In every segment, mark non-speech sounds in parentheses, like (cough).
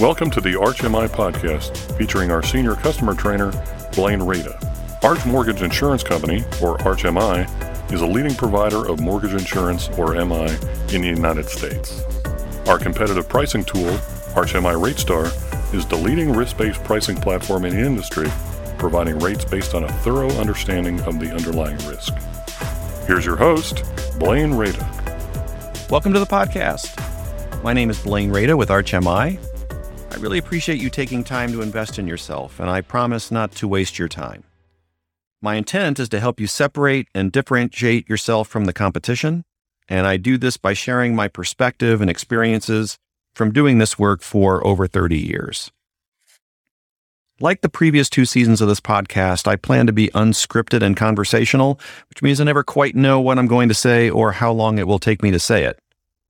Welcome to the ArchMI podcast featuring our senior customer trainer, Blaine Rada. Arch Mortgage Insurance Company, or ArchMI, is a leading provider of mortgage insurance, or MI, in the United States. Our competitive pricing tool, ArchMI RateStar, is the leading risk based pricing platform in the industry, providing rates based on a thorough understanding of the underlying risk. Here's your host, Blaine Rada. Welcome to the podcast. My name is Blaine Rada with Arch MI. I really appreciate you taking time to invest in yourself, and I promise not to waste your time. My intent is to help you separate and differentiate yourself from the competition, and I do this by sharing my perspective and experiences from doing this work for over 30 years. Like the previous two seasons of this podcast, I plan to be unscripted and conversational, which means I never quite know what I'm going to say or how long it will take me to say it.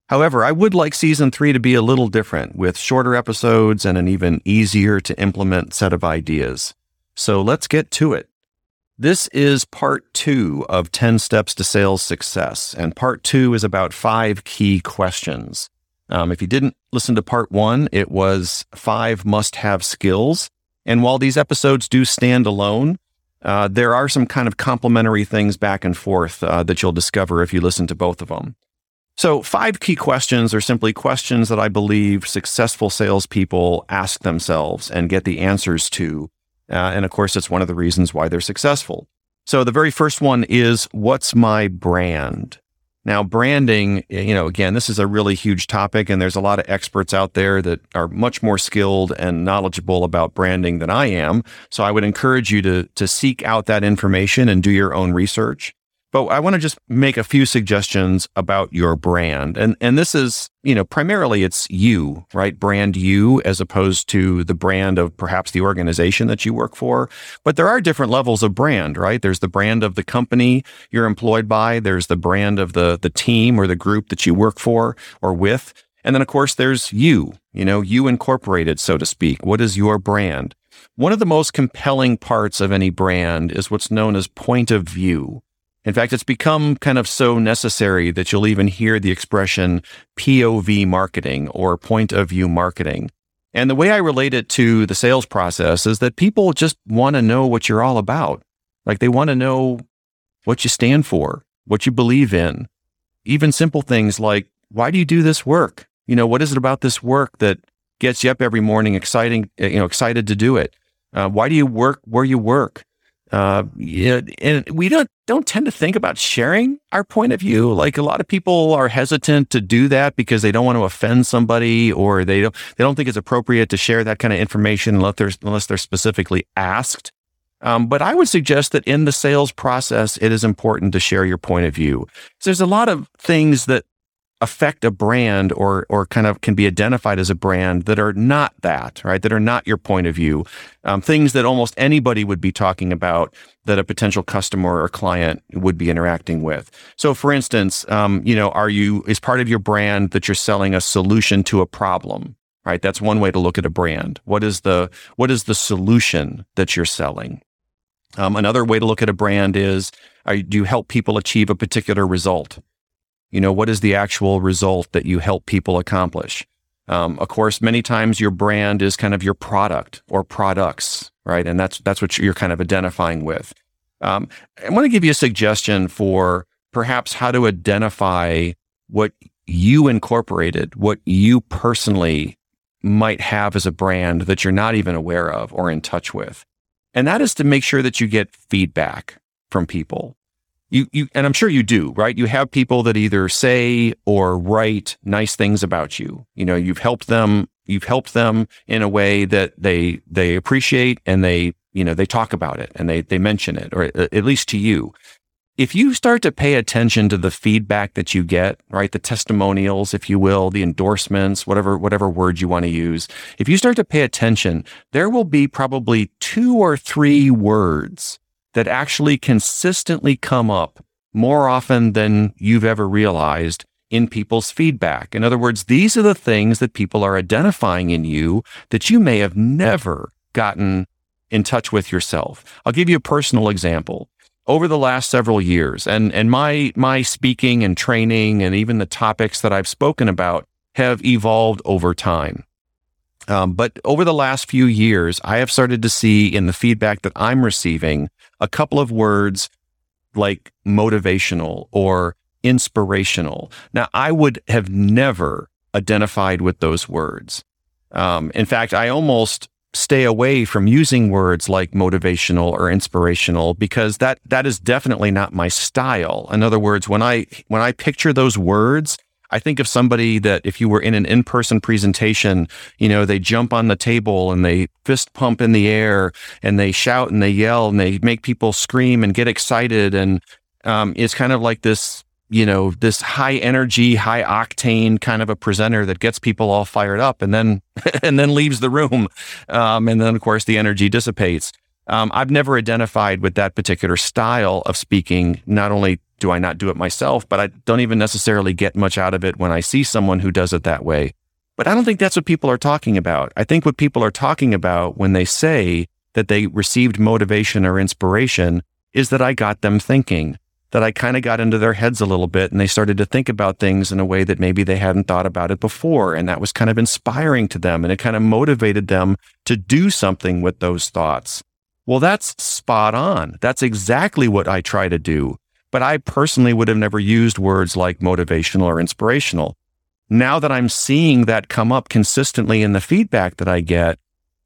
However, I would like season three to be a little different with shorter episodes and an even easier to implement set of ideas. So let's get to it. This is part two of 10 Steps to Sales Success, and part two is about five key questions. Um, if you didn't listen to part one, it was five must have skills. And while these episodes do stand alone, uh, there are some kind of complementary things back and forth uh, that you'll discover if you listen to both of them. So, five key questions are simply questions that I believe successful salespeople ask themselves and get the answers to. Uh, and of course, it's one of the reasons why they're successful. So, the very first one is What's my brand? Now, branding, you know, again, this is a really huge topic, and there's a lot of experts out there that are much more skilled and knowledgeable about branding than I am. So I would encourage you to, to seek out that information and do your own research. But I want to just make a few suggestions about your brand. And and this is, you know, primarily it's you, right? Brand you as opposed to the brand of perhaps the organization that you work for. But there are different levels of brand, right? There's the brand of the company you're employed by, there's the brand of the the team or the group that you work for or with. And then of course there's you, you know, you incorporated, so to speak. What is your brand? One of the most compelling parts of any brand is what's known as point of view. In fact, it's become kind of so necessary that you'll even hear the expression POV marketing or point of view marketing. And the way I relate it to the sales process is that people just want to know what you're all about. Like they want to know what you stand for, what you believe in. Even simple things like, why do you do this work? You know, what is it about this work that gets you up every morning exciting, you know, excited to do it? Uh, why do you work where you work? Uh, and we don't don't tend to think about sharing our point of view. Like a lot of people are hesitant to do that because they don't want to offend somebody, or they don't they don't think it's appropriate to share that kind of information unless they're unless they're specifically asked. Um, but I would suggest that in the sales process, it is important to share your point of view. So there's a lot of things that affect a brand or or kind of can be identified as a brand that are not that right? That are not your point of view. Um, things that almost anybody would be talking about that a potential customer or client would be interacting with. So for instance um, you know are you is part of your brand that you're selling a solution to a problem right? That's one way to look at a brand. What is the what is the solution that you're selling? Um, another way to look at a brand is are, do you help people achieve a particular result you know, what is the actual result that you help people accomplish? Um, of course, many times your brand is kind of your product or products, right? And that's that's what you're kind of identifying with. Um, I want to give you a suggestion for perhaps how to identify what you incorporated, what you personally might have as a brand that you're not even aware of or in touch with. And that is to make sure that you get feedback from people you, you, and I'm sure you do, right? You have people that either say or write nice things about you. You know, you've helped them, you've helped them in a way that they, they appreciate and they, you know, they talk about it and they, they mention it, or at least to you. If you start to pay attention to the feedback that you get, right? The testimonials, if you will, the endorsements, whatever, whatever word you want to use. If you start to pay attention, there will be probably two or three words that actually consistently come up more often than you've ever realized in people's feedback. In other words, these are the things that people are identifying in you that you may have never gotten in touch with yourself. I'll give you a personal example. Over the last several years, and, and my, my speaking and training and even the topics that I've spoken about have evolved over time. Um, but over the last few years, I have started to see in the feedback that I'm receiving a couple of words like motivational or inspirational. Now, I would have never identified with those words. Um, in fact, I almost stay away from using words like motivational or inspirational because that that is definitely not my style. In other words, when I when I picture those words, I think of somebody that if you were in an in-person presentation, you know, they jump on the table and they fist pump in the air and they shout and they yell and they make people scream and get excited and um, it's kind of like this you know, this high energy, high octane kind of a presenter that gets people all fired up and then, (laughs) and then leaves the room. Um, and then of course the energy dissipates. Um, I've never identified with that particular style of speaking. Not only do I not do it myself, but I don't even necessarily get much out of it when I see someone who does it that way. But I don't think that's what people are talking about. I think what people are talking about when they say that they received motivation or inspiration is that I got them thinking that I kind of got into their heads a little bit and they started to think about things in a way that maybe they hadn't thought about it before. And that was kind of inspiring to them and it kind of motivated them to do something with those thoughts. Well, that's spot on. That's exactly what I try to do. But I personally would have never used words like motivational or inspirational. Now that I'm seeing that come up consistently in the feedback that I get,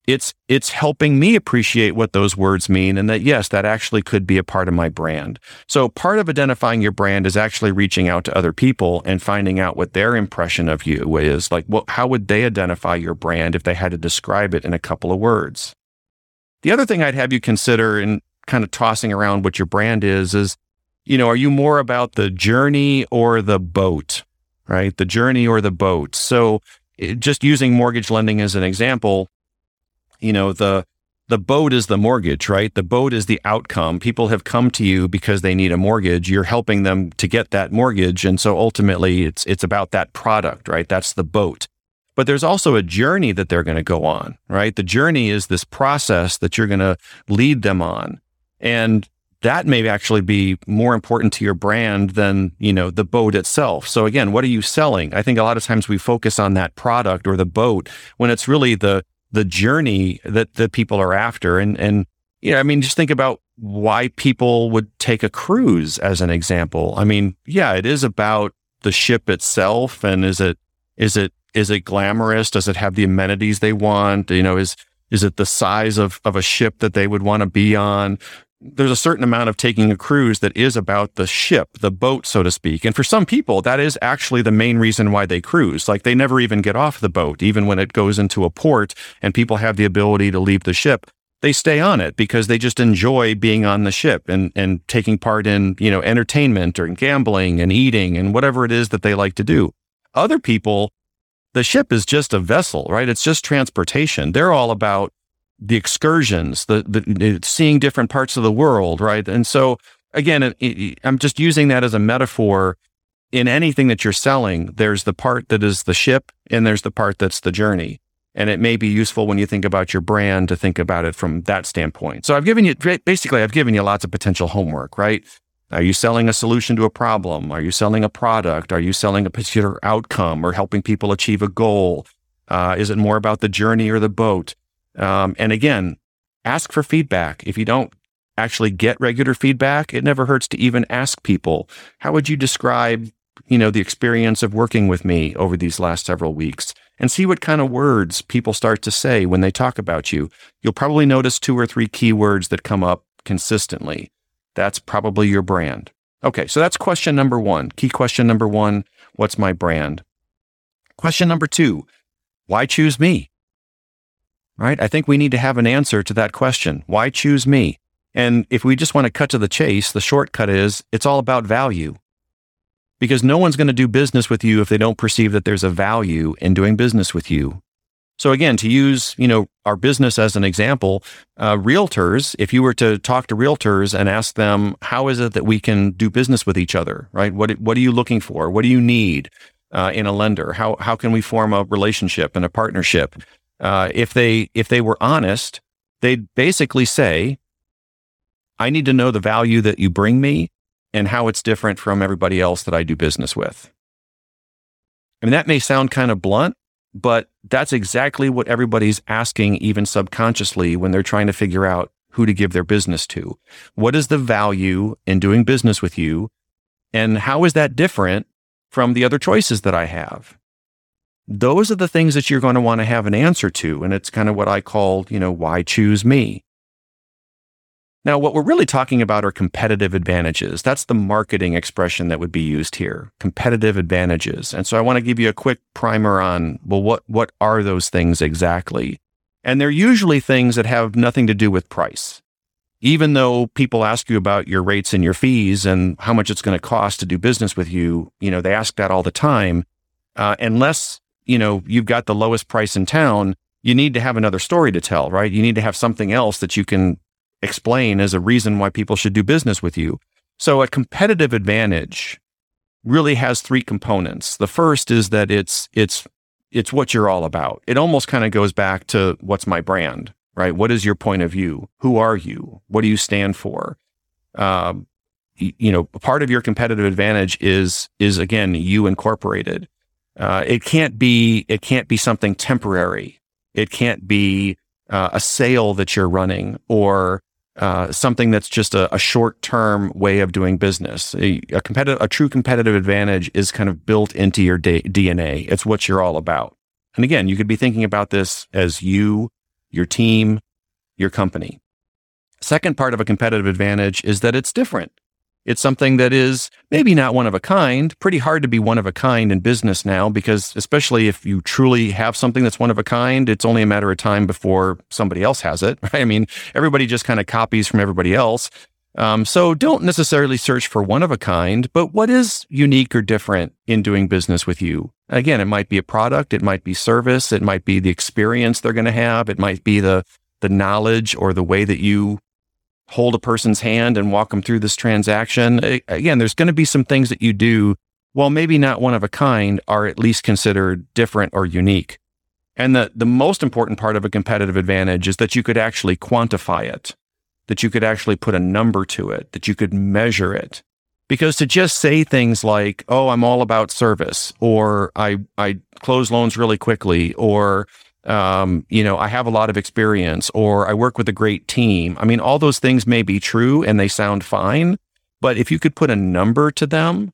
it's it's helping me appreciate what those words mean and that yes that actually could be a part of my brand so part of identifying your brand is actually reaching out to other people and finding out what their impression of you is like well how would they identify your brand if they had to describe it in a couple of words the other thing i'd have you consider in kind of tossing around what your brand is is you know are you more about the journey or the boat right the journey or the boat so eh, just using mortgage lending as an example you know, the the boat is the mortgage, right? The boat is the outcome. People have come to you because they need a mortgage. You're helping them to get that mortgage. And so ultimately it's it's about that product, right? That's the boat. But there's also a journey that they're going to go on, right? The journey is this process that you're going to lead them on. And that may actually be more important to your brand than, you know, the boat itself. So again, what are you selling? I think a lot of times we focus on that product or the boat when it's really the the journey that the people are after. And, and, know, I mean, just think about why people would take a cruise as an example. I mean, yeah, it is about the ship itself. And is it, is it, is it glamorous? Does it have the amenities they want? You know, is, is it the size of, of a ship that they would want to be on? there's a certain amount of taking a cruise that is about the ship, the boat, so to speak. And for some people, that is actually the main reason why they cruise. Like they never even get off the boat, even when it goes into a port and people have the ability to leave the ship. They stay on it because they just enjoy being on the ship and, and taking part in, you know, entertainment or gambling and eating and whatever it is that they like to do. Other people, the ship is just a vessel, right? It's just transportation. They're all about the excursions, the, the seeing different parts of the world, right? And so again, I'm just using that as a metaphor. In anything that you're selling, there's the part that is the ship, and there's the part that's the journey. And it may be useful when you think about your brand to think about it from that standpoint. So I've given you basically I've given you lots of potential homework, right? Are you selling a solution to a problem? Are you selling a product? Are you selling a particular outcome or helping people achieve a goal? Uh, is it more about the journey or the boat? Um, and again, ask for feedback. If you don't actually get regular feedback, it never hurts to even ask people, how would you describe, you know, the experience of working with me over these last several weeks? And see what kind of words people start to say when they talk about you. You'll probably notice two or three keywords that come up consistently. That's probably your brand. Okay, so that's question number one. Key question number one What's my brand? Question number two Why choose me? right? I think we need to have an answer to that question. Why choose me? And if we just want to cut to the chase, the shortcut is it's all about value. Because no one's going to do business with you if they don't perceive that there's a value in doing business with you. So again, to use, you know, our business as an example, uh, realtors, if you were to talk to realtors and ask them, how is it that we can do business with each other, right? What, what are you looking for? What do you need uh, in a lender? How, how can we form a relationship and a partnership? uh, if they if they were honest, they'd basically say, "I need to know the value that you bring me and how it's different from everybody else that I do business with." I mean, that may sound kind of blunt, but that's exactly what everybody's asking, even subconsciously, when they're trying to figure out who to give their business to. What is the value in doing business with you? And how is that different from the other choices that I have? Those are the things that you're going to want to have an answer to. And it's kind of what I call, you know, why choose me? Now, what we're really talking about are competitive advantages. That's the marketing expression that would be used here competitive advantages. And so I want to give you a quick primer on, well, what, what are those things exactly? And they're usually things that have nothing to do with price. Even though people ask you about your rates and your fees and how much it's going to cost to do business with you, you know, they ask that all the time. Uh, unless, you know, you've got the lowest price in town, you need to have another story to tell, right? You need to have something else that you can explain as a reason why people should do business with you. So a competitive advantage really has three components. The first is that it's it's it's what you're all about. It almost kind of goes back to what's my brand, right? What is your point of view? Who are you? What do you stand for? Um, you know, part of your competitive advantage is is again you incorporated. Uh, it can't be it can't be something temporary. It can't be uh, a sale that you're running or uh, something that's just a, a short-term way of doing business. A, a, competitive, a true competitive advantage is kind of built into your da- DNA. It's what you're all about. And again, you could be thinking about this as you, your team, your company. Second part of a competitive advantage is that it's different. It's something that is maybe not one of a kind, pretty hard to be one of a kind in business now, because especially if you truly have something that's one of a kind, it's only a matter of time before somebody else has it. (laughs) Right? I mean, everybody just kind of copies from everybody else. Um, so don't necessarily search for one of a kind, but what is unique or different in doing business with you? Again, it might be a product, it might be service, it might be the experience they're going to have, it might be the the knowledge or the way that you hold a person's hand and walk them through this transaction. Again, there's going to be some things that you do, while maybe not one of a kind, are at least considered different or unique. And the, the most important part of a competitive advantage is that you could actually quantify it, that you could actually put a number to it, that you could measure it. Because to just say things like, oh, I'm all about service, or I, I close loans really quickly, or um, you know, I have a lot of experience or I work with a great team. I mean, all those things may be true and they sound fine, but if you could put a number to them,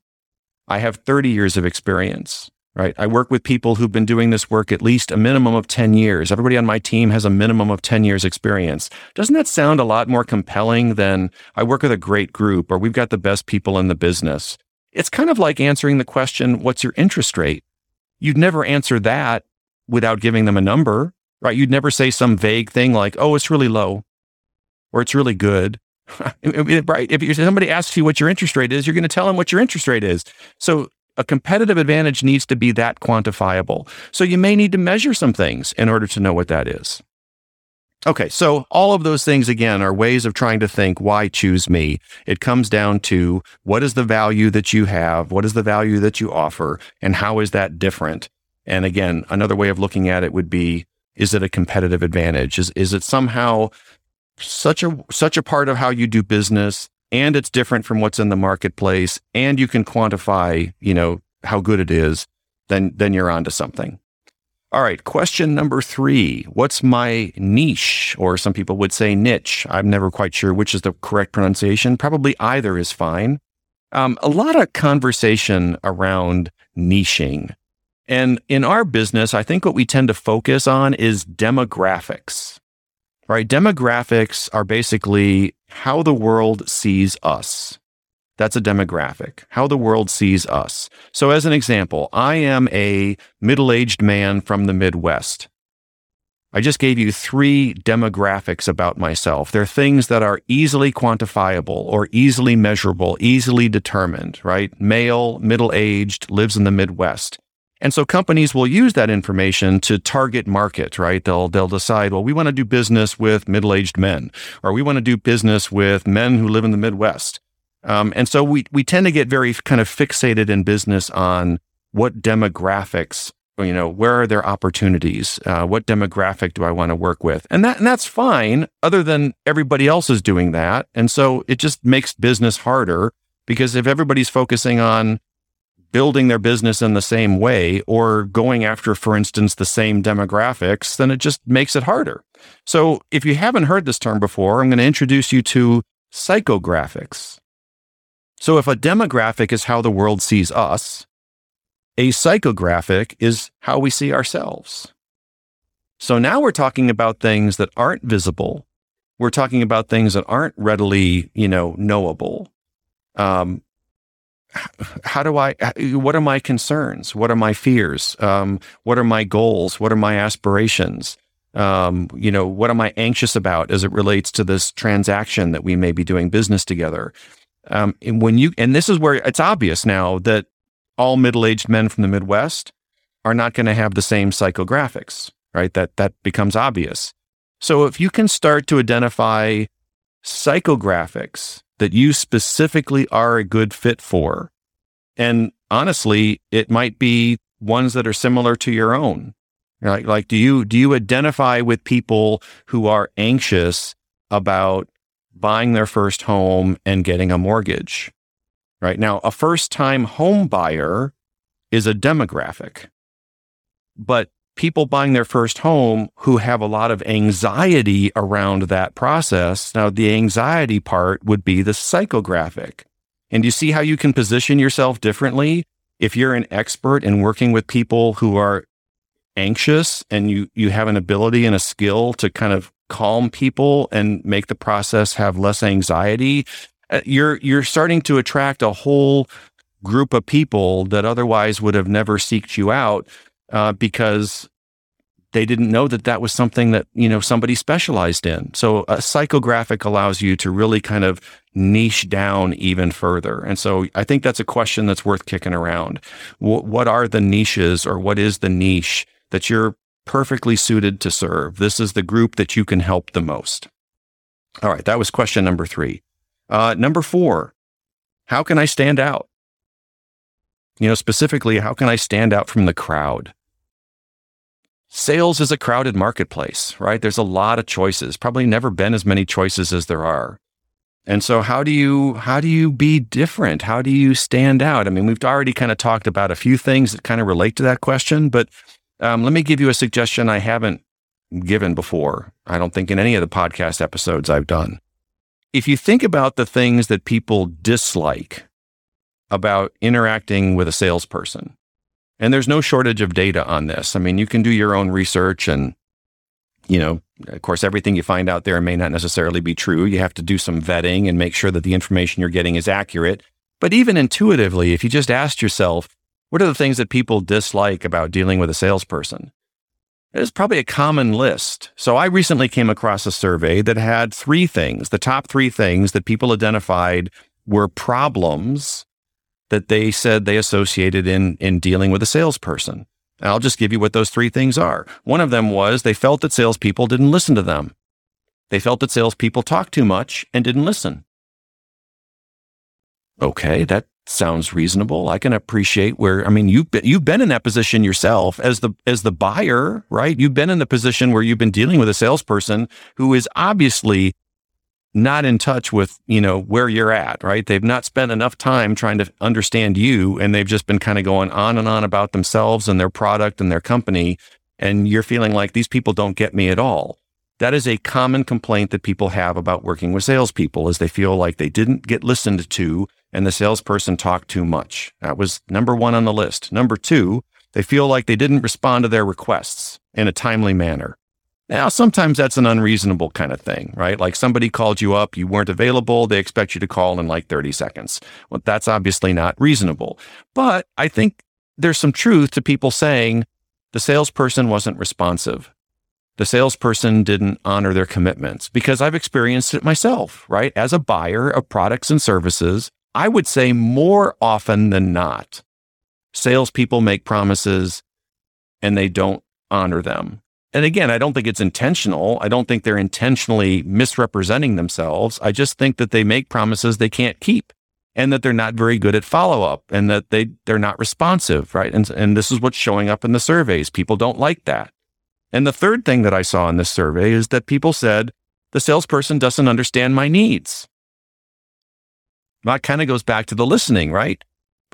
I have 30 years of experience, right? I work with people who've been doing this work at least a minimum of 10 years. Everybody on my team has a minimum of 10 years experience. Doesn't that sound a lot more compelling than I work with a great group or we've got the best people in the business? It's kind of like answering the question, what's your interest rate? You'd never answer that without giving them a number, right? You'd never say some vague thing like, oh, it's really low or it's really good. (laughs) right? If somebody asks you what your interest rate is, you're going to tell them what your interest rate is. So a competitive advantage needs to be that quantifiable. So you may need to measure some things in order to know what that is. Okay, so all of those things again are ways of trying to think why choose me. It comes down to what is the value that you have, what is the value that you offer, and how is that different? And again, another way of looking at it would be, is it a competitive advantage? Is, is it somehow such a, such a part of how you do business and it's different from what's in the marketplace and you can quantify, you know, how good it is, then, then you're onto something. All right. Question number three. What's my niche? Or some people would say niche. I'm never quite sure which is the correct pronunciation. Probably either is fine. Um, a lot of conversation around niching. And in our business, I think what we tend to focus on is demographics, right? Demographics are basically how the world sees us. That's a demographic, how the world sees us. So, as an example, I am a middle aged man from the Midwest. I just gave you three demographics about myself. They're things that are easily quantifiable or easily measurable, easily determined, right? Male, middle aged, lives in the Midwest. And so companies will use that information to target market, right? They'll, they'll decide, well, we want to do business with middle-aged men, or we want to do business with men who live in the Midwest. Um, and so we, we tend to get very kind of fixated in business on what demographics, you know, where are their opportunities? Uh, what demographic do I want to work with? And that, and that's fine other than everybody else is doing that. And so it just makes business harder because if everybody's focusing on building their business in the same way or going after, for instance, the same demographics, then it just makes it harder. So if you haven't heard this term before, I'm going to introduce you to psychographics. So if a demographic is how the world sees us, a psychographic is how we see ourselves. So now we're talking about things that aren't visible. We're talking about things that aren't readily, you know, knowable. Um, how do I, what are my concerns? What are my fears? Um, what are my goals? What are my aspirations? Um, you know, what am I anxious about as it relates to this transaction that we may be doing business together? Um, and when you, and this is where it's obvious now that all middle-aged men from the Midwest are not going to have the same psychographics, right? That that becomes obvious. So if you can start to identify psychographics that you specifically are a good fit for, and honestly, it might be ones that are similar to your own. Like, like do you do you identify with people who are anxious about buying their first home and getting a mortgage? Right now, a first time home buyer is a demographic, but people buying their first home who have a lot of anxiety around that process. Now, the anxiety part would be the psychographic. And you see how you can position yourself differently if you're an expert in working with people who are anxious and you you have an ability and a skill to kind of calm people and make the process have less anxiety uh, you're you're starting to attract a whole group of people that otherwise would have never seeked you out uh, because they didn't know that that was something that you know somebody specialized in. So a psychographic allows you to really kind of niche down even further. And so I think that's a question that's worth kicking around. W- what are the niches, or what is the niche that you're perfectly suited to serve? This is the group that you can help the most. All right, that was question number three. Uh, number four, how can I stand out? You know, specifically, how can I stand out from the crowd? Sales is a crowded marketplace, right? There's a lot of choices, probably never been as many choices as there are. And so how do you how do you be different? How do you stand out? I mean, we've already kind of talked about a few things that kind of relate to that question, but um, let me give you a suggestion I haven't given before. I don't think in any of the podcast episodes I've done if you think about the things that people dislike about interacting with a salesperson, and there's no shortage of data on this. I mean, you can do your own research and, you know, of course, everything you find out there may not necessarily be true. You have to do some vetting and make sure that the information you're getting is accurate. But even intuitively, if you just asked yourself, what are the things that people dislike about dealing with a salesperson? It's probably a common list. So I recently came across a survey that had three things. The top three things that people identified were problems that they said they associated in, in dealing with a salesperson. And I'll just give you what those three things are. One of them was they felt that salespeople didn't listen to them. They felt that salespeople talked too much and didn't listen. Okay, that sounds reasonable. I can appreciate where I mean you've been, you've been in that position yourself as the as the buyer, right? You've been in the position where you've been dealing with a salesperson who is obviously not in touch with, you know, where you're at, right? They've not spent enough time trying to understand you and they've just been kind of going on and on about themselves and their product and their company and you're feeling like these people don't get me at all. That is a common complaint that people have about working with salespeople is they feel like they didn't get listened to and the salesperson talked too much. That was number one on the list. Number two, they feel like they didn't respond to their requests in a timely manner. Now, sometimes that's an unreasonable kind of thing, right? Like somebody called you up, you weren't available, they expect you to call in like 30 seconds. Well, that's obviously not reasonable. But I think there's some truth to people saying the salesperson wasn't responsive. The salesperson didn't honor their commitments because I've experienced it myself, right? As a buyer of products and services, I would say more often than not, salespeople make promises and they don't honor them. And again, I don't think it's intentional. I don't think they're intentionally misrepresenting themselves. I just think that they make promises they can't keep and that they're not very good at follow up and that they, they're not responsive, right? And, and this is what's showing up in the surveys. People don't like that. And the third thing that I saw in this survey is that people said, the salesperson doesn't understand my needs. That kind of goes back to the listening, right?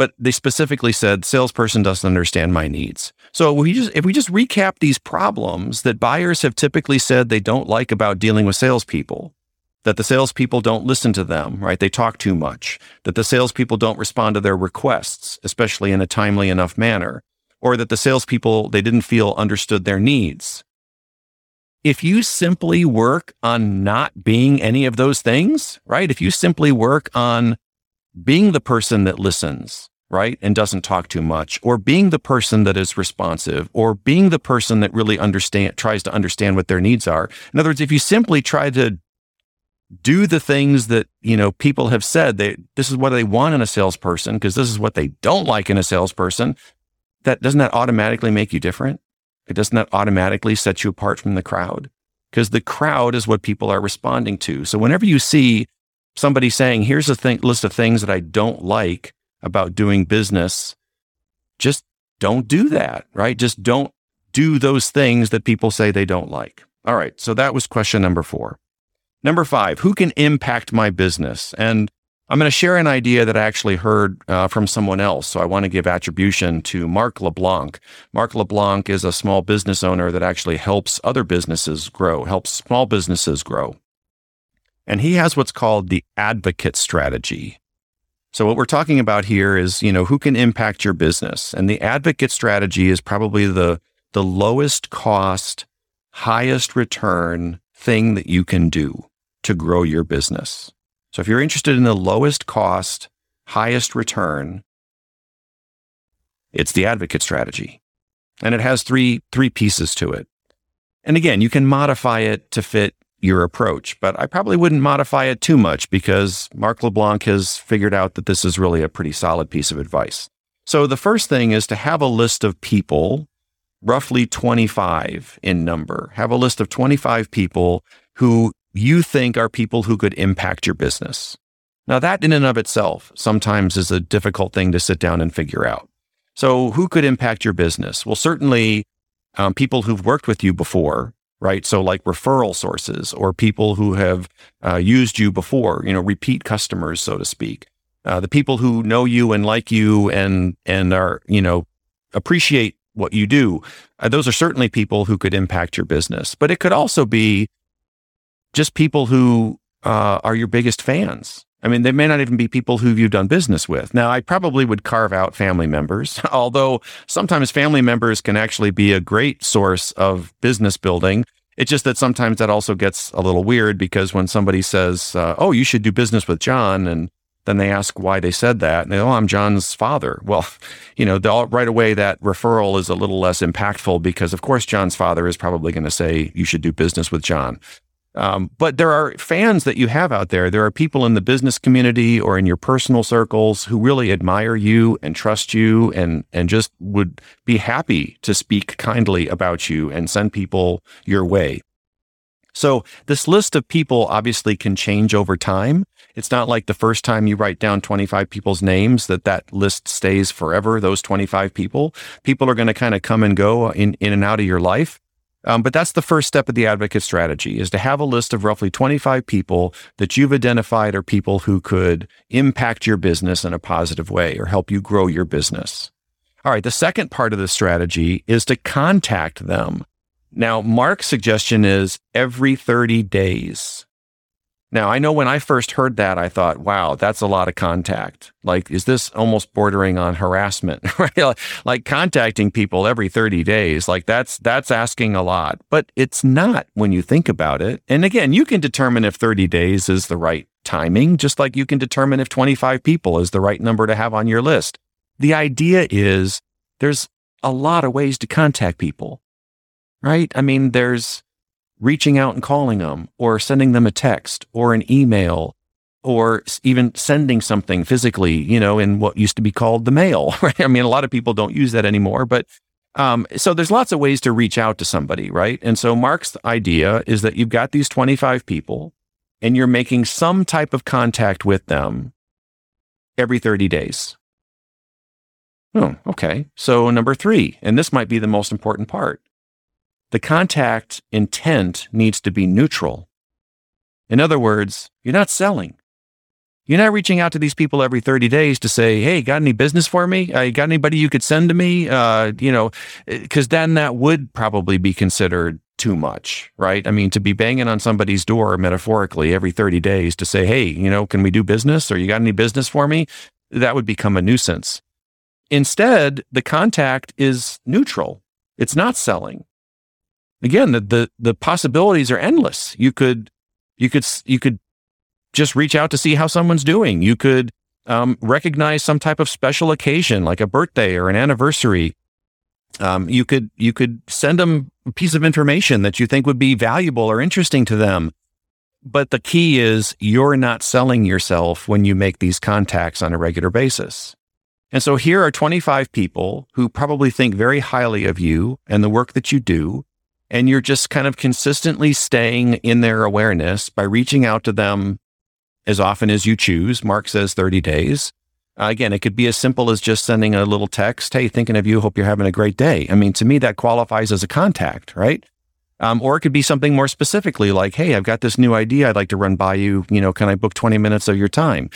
But they specifically said salesperson doesn't understand my needs. So we just if we just recap these problems that buyers have typically said they don't like about dealing with salespeople, that the salespeople don't listen to them, right? They talk too much, that the salespeople don't respond to their requests, especially in a timely enough manner, or that the salespeople they didn't feel understood their needs. If you simply work on not being any of those things, right? If you simply work on being the person that listens, right? And doesn't talk too much, or being the person that is responsive, or being the person that really understand, tries to understand what their needs are. In other words, if you simply try to do the things that, you know, people have said they, this is what they want in a salesperson, because this is what they don't like in a salesperson, that doesn't that automatically make you different? It doesn't that automatically set you apart from the crowd? Because the crowd is what people are responding to. So whenever you see somebody saying, here's a list of things that I don't like about doing business, just don't do that, right? Just don't do those things that people say they don't like. All right. So that was question number four. Number five, who can impact my business? And I'm going to share an idea that I actually heard uh, from someone else. So I want to give attribution to Mark LeBlanc. Mark LeBlanc is a small business owner that actually helps other businesses grow, helps small businesses grow. And he has what's called the advocate strategy. So what we're talking about here is, you know, who can impact your business? And the advocate strategy is probably the the lowest cost, highest return thing that you can do to grow your business. So if you're interested in the lowest cost, highest return, it's the advocate strategy. And it has three three pieces to it. And again, you can modify it to fit your approach, but I probably wouldn't modify it too much because Mark LeBlanc has figured out that this is really a pretty solid piece of advice. So the first thing is to have a list of people, roughly 25 in number. Have a list of 25 people who you think are people who could impact your business. Now, that in and of itself sometimes is a difficult thing to sit down and figure out. So, who could impact your business? Well, certainly um, people who've worked with you before, right? So, like referral sources or people who have uh, used you before, you know, repeat customers, so to speak. Uh, the people who know you and like you and and are you know appreciate what you do. Uh, those are certainly people who could impact your business. But it could also be just people who uh, are your biggest fans. I mean, they may not even be people who you've done business with. Now, I probably would carve out family members, (laughs) although sometimes family members can actually be a great source of business building. It's just that sometimes that also gets a little weird because when somebody says, uh, "Oh, you should do business with John," and then they ask why they said that, and they, "Oh, I'm John's father." (laughs) Well, you know, right away that referral is a little less impactful because, of course, John's father is probably going to say you should do business with John. Um, but there are fans that you have out there. There are people in the business community or in your personal circles who really admire you and trust you and, and just would be happy to speak kindly about you and send people your way. So this list of people obviously can change over time. It's not like the first time you write down 25 people's names that that list stays forever, those 25 people. People are going to kind of come and go in, in and out of your life. Um, but that's the first step of the advocate strategy is to have a list of roughly 25 people that you've identified are people who could impact your business in a positive way or help you grow your business. All right. The second part of the strategy is to contact them. Now, Mark's suggestion is every 30 days. Now, I know when I first heard that, I thought, wow, that's a lot of contact. Like, is this almost bordering on harassment, (laughs) right? like contacting people every 30 days, like that's, that's asking a lot, but it's not when you think about it. And again, you can determine if 30 days is the right timing, just like you can determine if 25 people is the right number to have on your list. The idea is there's a lot of ways to contact people, right? I mean, there's, reaching out and calling them or sending them a text or an email or even sending something physically, you know, in what used to be called the mail, (laughs) right? I mean, a lot of people don't use that anymore, but um, so there's lots of ways to reach out to somebody, right? And so Mark's idea is that you've got these 25 people and you're making some type of contact with them every 30 days. Oh, okay. So number three, and this might be the most important part the contact intent needs to be neutral. In other words, you're not selling. You're not reaching out to these people every 30 days to say, "Hey, got any business for me? Uh, got anybody you could send to me?" Uh, you know, because then that would probably be considered too much, right? I mean, to be banging on somebody's door metaphorically every 30 days to say, "Hey, you know, can we do business? Or you got any business for me?" That would become a nuisance. Instead, the contact is neutral. It's not selling. Again, the, the, the possibilities are endless. You could, you could, you could just reach out to see how someone's doing. You could um, recognize some type of special occasion, like a birthday or an anniversary. Um, you could, you could send them a piece of information that you think would be valuable or interesting to them. But the key is you're not selling yourself when you make these contacts on a regular basis. And so here are 25 people who probably think very highly of you and the work that you do. And you're just kind of consistently staying in their awareness by reaching out to them as often as you choose. Mark says 30 days. Uh, again, it could be as simple as just sending a little text. Hey, thinking of you. Hope you're having a great day. I mean, to me, that qualifies as a contact, right? Um, or it could be something more specifically like, Hey, I've got this new idea I'd like to run by you. You know, can I book 20 minutes of your time?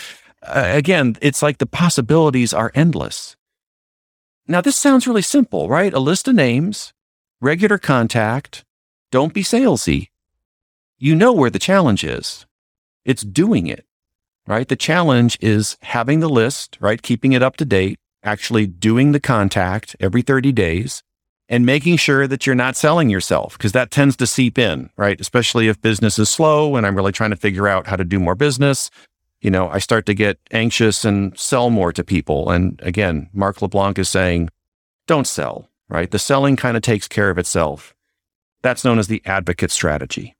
uh, again, it's like the possibilities are endless. Now, this sounds really simple, right? A list of names, regular contact, don't be salesy. You know where the challenge is. It's doing it, right? The challenge is having the list, right? Keeping it up to date, actually doing the contact every 30 days and making sure that you're not selling yourself because that tends to seep in, right? Especially if business is slow and I'm really trying to figure out how to do more business you know, I start to get anxious and sell more to people. And again, Mark LeBlanc is saying, don't sell, right? The selling kind of takes care of itself. That's known as the advocate strategy.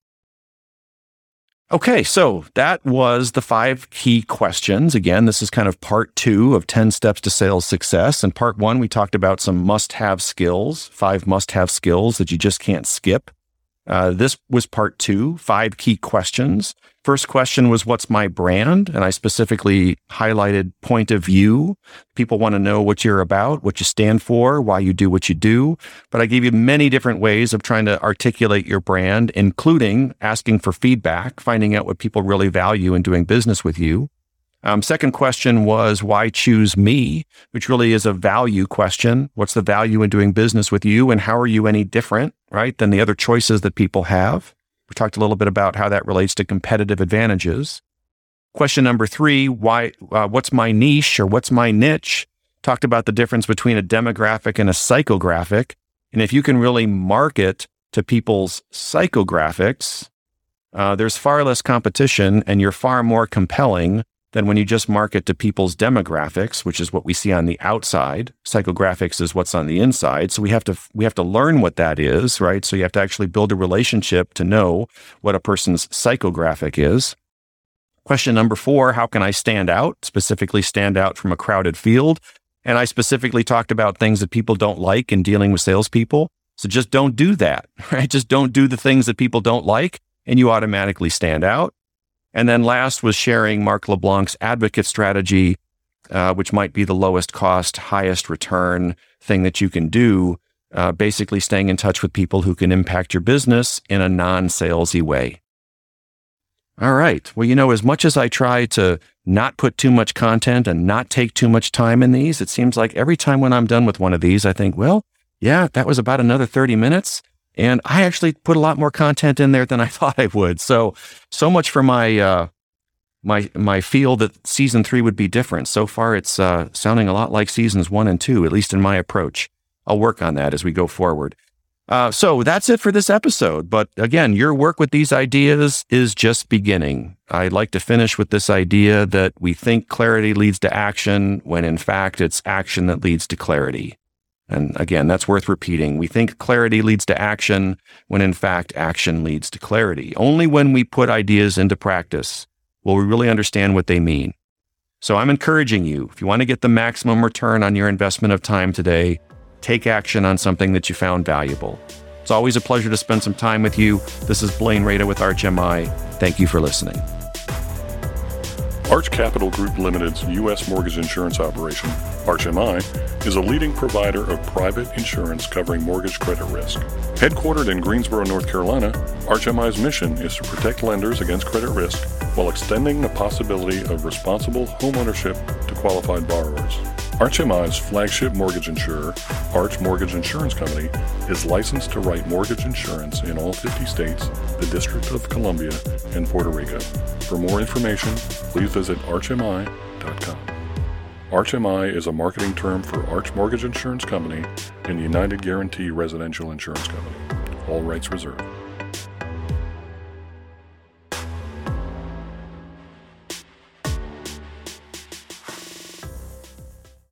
Okay, so that was the five key questions. Again, this is kind of part two of 10 steps to sales success. In part one, we talked about some must have skills, five must have skills that you just can't skip. Uh, this was part two, five key questions. First question was, What's my brand? And I specifically highlighted point of view. People want to know what you're about, what you stand for, why you do what you do. But I gave you many different ways of trying to articulate your brand, including asking for feedback, finding out what people really value in doing business with you. Um, second question was why choose me, which really is a value question. What's the value in doing business with you, and how are you any different, right, than the other choices that people have? We talked a little bit about how that relates to competitive advantages. Question number three: Why? Uh, what's my niche or what's my niche? Talked about the difference between a demographic and a psychographic, and if you can really market to people's psychographics, uh, there's far less competition, and you're far more compelling than when you just market to people's demographics, which is what we see on the outside. Psychographics is what's on the inside. So we have to we have to learn what that is, right? So you have to actually build a relationship to know what a person's psychographic is. Question number 4, how can I stand out? Specifically stand out from a crowded field. And I specifically talked about things that people don't like in dealing with salespeople. So just don't do that, (laughs) right? Just don't do the things that people don't like and you automatically stand out. And then last was sharing Mark LeBlanc's advocate strategy, uh, which might be the lowest cost, highest return thing that you can do. Uh, basically, staying in touch with people who can impact your business in a non salesy way. All right. Well, you know, as much as I try to not put too much content and not take too much time in these, it seems like every time when I'm done with one of these, I think, well, yeah, that was about another 30 minutes. And I actually put a lot more content in there than I (laughs) thought I would. So, so much for my, uh, my, my feel that season three would be different. So far, it's uh, sounding a lot like seasons one and two, at least in my approach. I'll work on that as we go forward. Uh, so that's it for this episode. But again, your work with these ideas is just beginning. I'd like to finish with this idea that we think clarity leads to action when in fact it's action that leads to clarity. And again, that's worth repeating. We think clarity leads to action when in fact action leads to clarity. Only when we put ideas into practice will we really understand what they mean. So I'm encouraging you, if you want to get the maximum return on your investment of time today, take action on something that you found valuable. It's always a pleasure to spend some time with you. This is Blaine Rada with ArchMI. Thank you for listening. Arch Capital Group Limited's U.S. mortgage insurance operation, ArchMI, is a leading provider of private insurance covering mortgage credit risk. Headquartered in Greensboro, North Carolina, ArchMI's mission is to protect lenders against credit risk while extending the possibility of responsible homeownership to qualified borrowers. Arch MI's flagship mortgage insurer, Arch Mortgage Insurance Company, is licensed to write mortgage insurance in all 50 states, the District of Columbia, and Puerto Rico. For more information, please visit archmi.com. ArchMI is a marketing term for Arch Mortgage Insurance Company and United Guarantee Residential Insurance Company. All rights reserved.